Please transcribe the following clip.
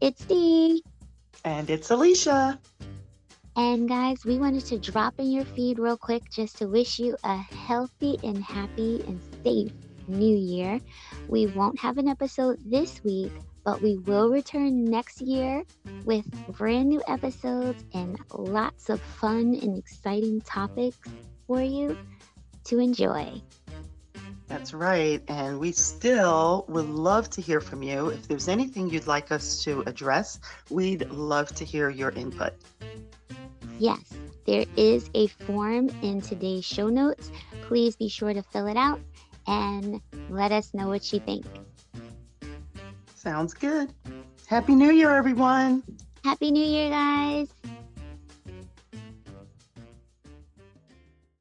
It's Dee. And it's Alicja. And guys, we wanted to drop in your feed real quick just to wish you a healthy and happy and safe new year. We won't have an episode this week, but we will return next year with brand new episodes and lots of fun and exciting topics for you to enjoy. That's right. And we still would love to hear from you. If there's anything you'd like us to address, we'd love to hear your input. Yes, there is a form in today's show notes. Please be sure to fill it out and let us know what you think. Sounds good. Happy New Year, everyone. Happy New Year, guys.